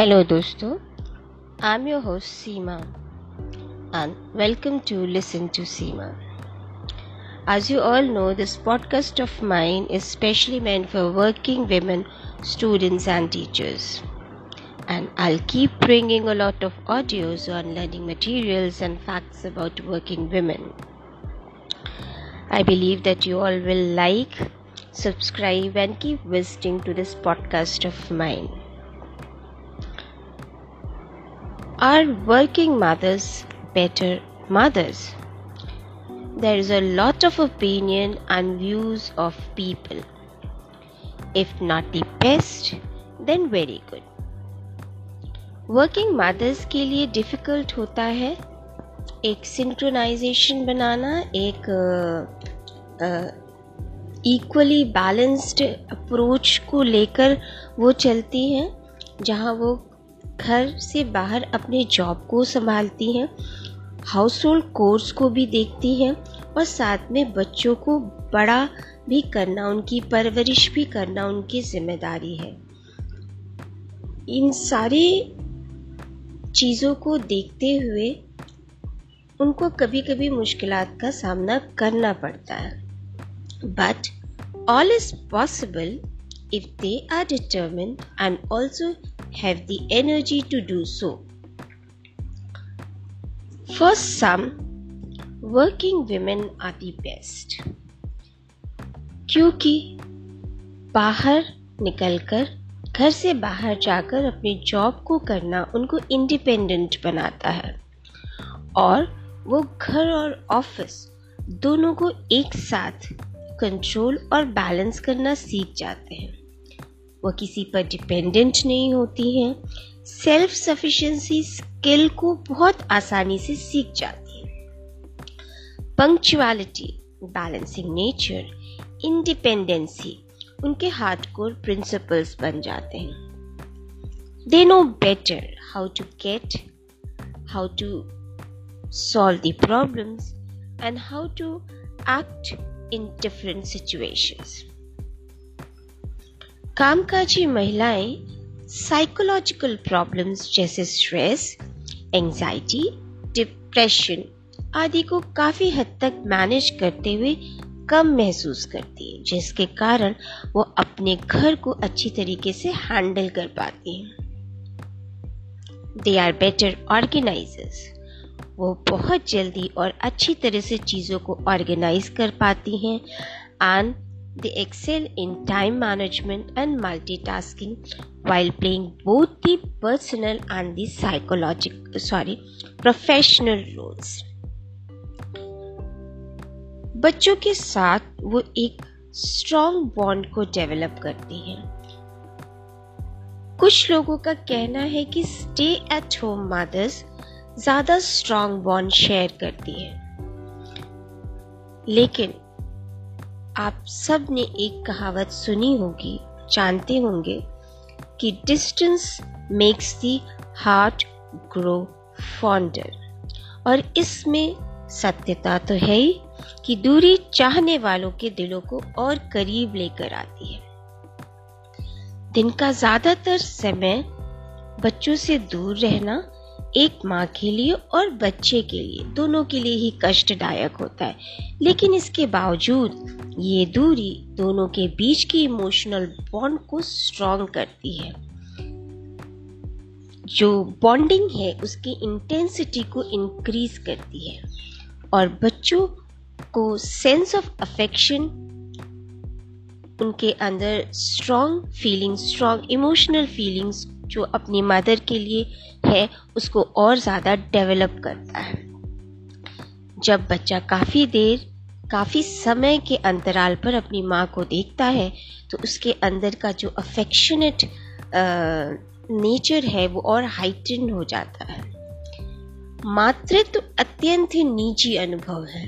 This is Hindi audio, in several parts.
Hello, dosto. I'm your host Seema, and welcome to Listen to Seema. As you all know, this podcast of mine is specially meant for working women, students, and teachers. And I'll keep bringing a lot of audios on learning materials and facts about working women. I believe that you all will like, subscribe, and keep visiting to this podcast of mine. Are working mothers better mothers? There is a lot of opinion and views of people. If not the best, then very good. Working mothers के लिए डिफ़िकल्ट होता है एक सिंक्रोनाइजेशन बनाना एक इक्वली बैलेंस्ड अप्रोच को लेकर वो चलती हैं जहाँ वो घर से बाहर अपने जॉब को संभालती हैं हाउस होल्ड कोर्स को भी देखती हैं और साथ में बच्चों को बड़ा भी करना, उनकी परवरिश भी करना उनकी ज़िम्मेदारी है। इन सारी चीज़ों को देखते हुए उनको कभी कभी मुश्किल का सामना करना पड़ता है। But all is possible if they are determine and also have the energy to do so for some working women are the best क्योंकि बाहर निकलकर, घर से बाहर जाकर अपनी जॉब को करना उनको इंडिपेंडेंट बनाता है। और वो घर और ऑफ़िस दोनों को एक साथ कंट्रोल और बैलेंस करना सीख जाते हैं। वो किसी पर डिपेंडेंट नहीं होती हैं। सेल्फ सफिशिएंसी स्किल को बहुत आसानी से सीख जाती है। पंक्चुअलिटी बैलेंसिंग नेचर इंडिपेंडेंसी उनके हार्डकोर प्रिंसिपल्स बन जाते हैं। They know better how to get how to solve the problems and how to act in different situations कामकाजी महिलाएँ साइकोलॉजिकल प्रॉब्लम्स जैसे स्ट्रेस एंजाइटी डिप्रेशन आदि को काफ़ी हद तक मैनेज करते हुए कम महसूस करती है, जिसके कारण वो अपने घर को अच्छी तरीके से हैंडल कर पाती हैं। दे आर बेटर ऑर्गेनाइजर्स वो बहुत जल्दी और अच्छी तरह से चीज़ों को ऑर्गेनाइज कर पाती हैं। And they excel in time management and multitasking while playing both the personal and the psychological sorry, professional roles. बच्चों के साथ वो एक स्ट्रॉन्ग बॉन्ड को डेवलप करती हैं। कुछ लोगों का कहना है कि स्टे एट होम मदर्स ज़्यादा स्ट्रॉन्ग बॉन्ड शेयर करती है। लेकिन आप सबने एक कहावत सुनी होगी, जानते होंगे कि distance makes the heart grow fonder और इसमें सत्यता तो है ही कि दूरी चाहने वालों के दिलों को और करीब लेकर आती है। दिन का ज़्यादातर समय बच्चों से दूर रहना एक माँ के लिए और बच्चे के लिए, दोनों के लिए ही कष्टदायक होता है। लेकिन इसके बावजूद, ये दूरी दोनों के बीच की इमोशनल बॉन्ड को स्ट्रॉन्ग करती है। जो बॉन्डिंग है, उसकी इंटेंसिटी को इंक्रीज करती है। और बच्चों को सेंस ऑफ़ अफेक्शन उनके अंदर strong feelings strong emotional feelings जो अपनी मदर के लिए है, उसको और ज़्यादा डेवलप करता है। जब बच्चा काफ़ी देर, काफ़ी समय के अंतराल पर अपनी माँ को देखता है तो उसके अंदर का जो अफेक्शनेट नेचर है, वो और हाइटन हो जाता है। मातृत्व तो अत्यंत ही निजी अनुभव है,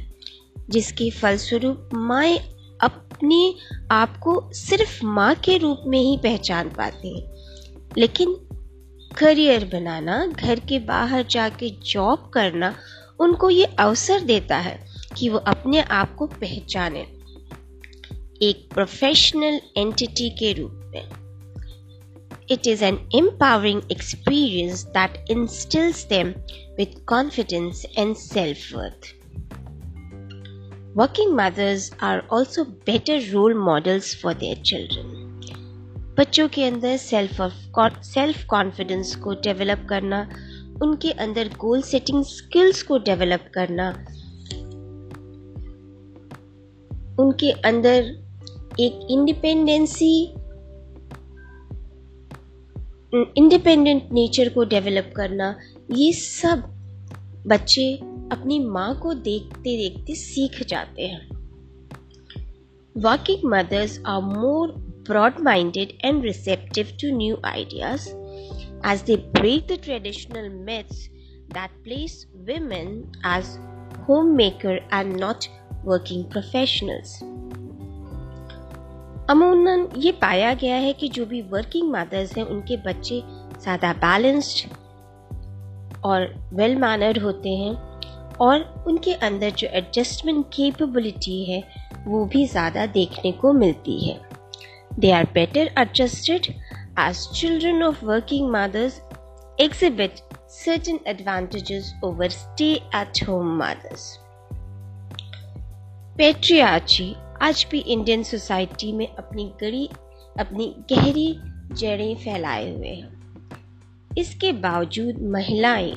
जिसके फलस्वरूप माए अपने आप को सिर्फ़ माँ के रूप में ही पहचान पाती हैं। लेकिन करियर बनाना, घर के बाहर जाके जॉब करना उनको ये अवसर देता है कि वो अपने आप को पहचाने। एक प्रोफेशनल एंटिटी के रूप में। It is an empowering experience that instils them with confidence and self worth working mothers are also better role models for their children बच्चों के अंदर सेल्फ सेल्फ कॉन्फिडेंस को डेवलप करना, उनके अंदर गोल सेटिंग स्किल्स को डेवलप करना, उनके अंदर एक इंडिपेंडेंसी इंडिपेंडेंट नेचर को डेवलप करना, ये सब बच्चे अपनी माँ को देखते देखते सीख जाते हैं। Working mothers are more broad minded and receptive to new ideas as they break the traditional myths that place women as homemaker and not working professionals. अमूमन ये पाया गया है कि जो भी वर्किंग मदर्स हैं उनके बच्चे ज़्यादा बैलेंस्ड और वेल मैनर्ड होते हैं और उनके अंदर जो एडजस्टमेंट कैपेबिलिटी है वो भी ज़्यादा देखने को मिलती है they are better adjusted as children of working mothers exhibit certain advantages over stay at home mothers. Patriarchy आज भी इंडियन सोसाइटी में अपनी गड़ी अपनी गहरी जड़ें फैलाए हुए हैं इसके बावजूद महिलाएँ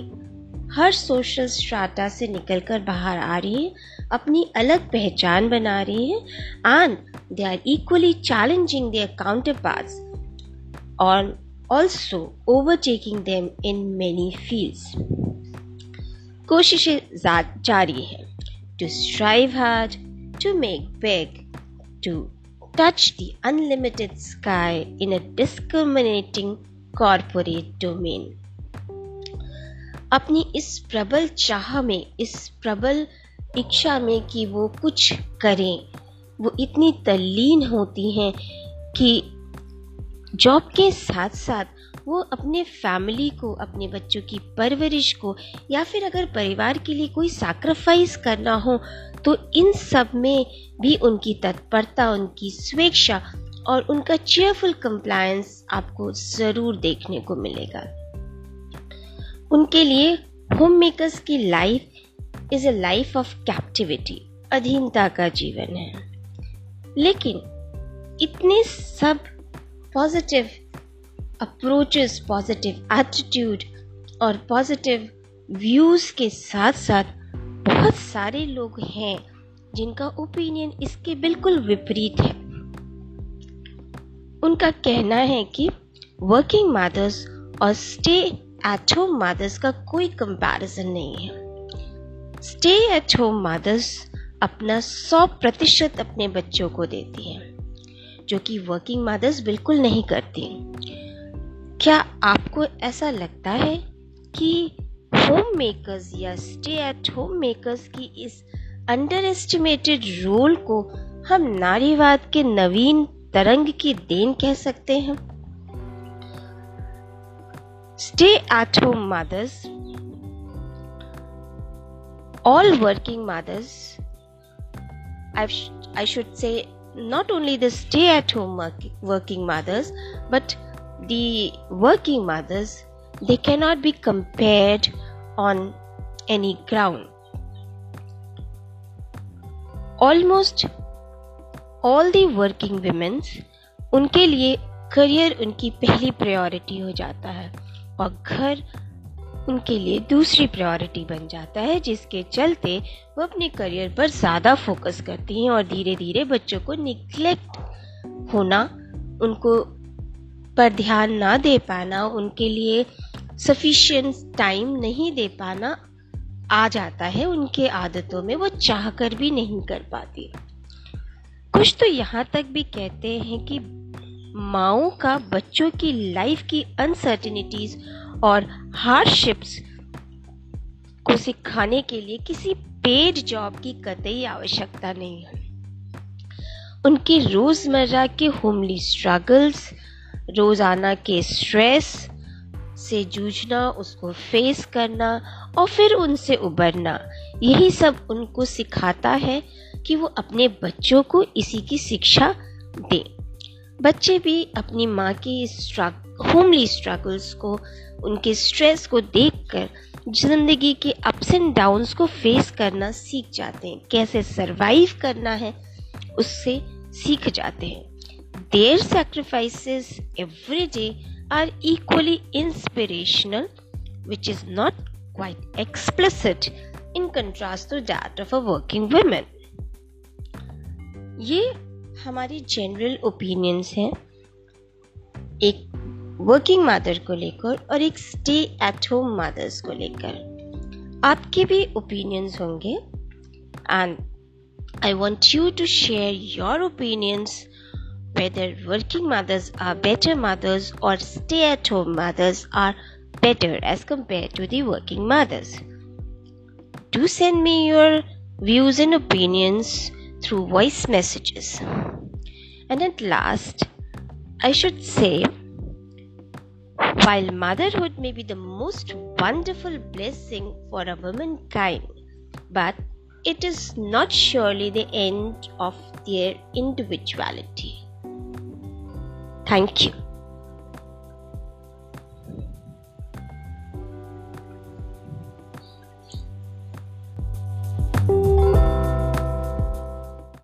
हर सोशल स्ट्राटा से निकलकर बाहर आ रही हैं, अपनी अलग पहचान बना रही हैं and are equally challenging their counterparts और also overtaking them in many fields कोशिशें जारी है। To strive hard to make big, to touch the unlimited sky in a discriminating corporate domain. अपनी इस प्रबल चाह में इस प्रबल इच्छा में कि वो कुछ करें। वो इतनी तल्लीन होती हैं कि जॉब के साथ साथ वो अपने फैमिली को, अपने बच्चों की परवरिश को या फिर अगर परिवार के लिए कोई सैक्रिफाइस करना हो तो इन सब में भी उनकी तत्परता, उनकी स्वेच्छा और उनका चेयरफुल कंप्लायंस आपको ज़रूर देखने को मिलेगा। उनके लिए होम मेकर्स की life is a life of captivity अधीनता का जीवन है। लेकिन इतने सब पॉजिटिव अप्रोचेस पॉजिटिव एटीट्यूड और पॉजिटिव व्यूज़ के साथ साथ बहुत सारे लोग हैं जिनका ओपिनियन इसके बिल्कुल विपरीत है। उनका कहना है कि वर्किंग मदर्स और स्टे एट होम मदर्स का कोई कंपैरिजन नहीं है। स्टे एट होम मदर्स अपना 100 प्रतिशत अपने बच्चों को देती हैं, जो कि वर्किंग मदर्स बिल्कुल नहीं करती। क्या आपको ऐसा लगता है कि होम मेकर्स या स्टे एट होम मेकर्स की इस अंडर एस्टिमेटेड रोल को हम नारीवाद के नवीन तरंग की देन कह सकते हैं? Stay at home mothers all working mothers I've, i should say not only the stay at home working mothers but the working mothers they cannot be compared on any ground almost all the working women उनके लिए करियर उनकी पहली प्रायोरिटी हो जाता है और घर उनके लिए दूसरी प्रायोरिटी बन जाता है, जिसके चलते वो अपने करियर पर ज़्यादा फोकस करती हैं और धीरे धीरे बच्चों को निग्लेक्ट होना, उनको पर ध्यान ना दे पाना, उनके लिए सफिशियंट टाइम नहीं दे पाना आ जाता है। उनके आदतों में वो चाह कर भी नहीं कर पाती। कुछ तो यहाँ तक भी कहते हैं कि माओ का, बच्चों की लाइफ की अनसर्टिनिटीज और हार्डशिप्स को सिखाने के लिए किसी पेड जॉब की कतई आवश्यकता नहीं है। उनके रोज़मर्रा के होमली स्ट्रगल्स, रोज़ाना के स्ट्रेस से जूझना, उसको फेस करना और फिर उनसे उबरना, यही सब उनको सिखाता है कि वो अपने बच्चों को इसी की शिक्षा दें। बच्चे भी अपनी माँ की होमली स्ट्रगल्स को, उनके स्ट्रेस को देखकर, ज़िंदगी के अप्स एंड डाउन्स को फेस करना सीख जाते हैं। कैसे सरवाइव करना है, उससे सीख जाते हैं। Their sacrifices every day are equally inspirational which is not quite explicit in contrast to that of a working women ये हमारी जनरल ओपिनियंस हैं। वर्किंग मदर को लेकर और एक स्टे एट होम मदर्स को लेकर आपके भी ओपिनियंस होंगे and I want you to share your opinions whether working mothers are better mothers or stay at home mothers are better as compared to the working mothers. Do send me your views and opinions through voice messages. And at last, I should say while motherhood may be the most wonderful blessing for a womankind, but it is not surely the end of their individuality. Thank you.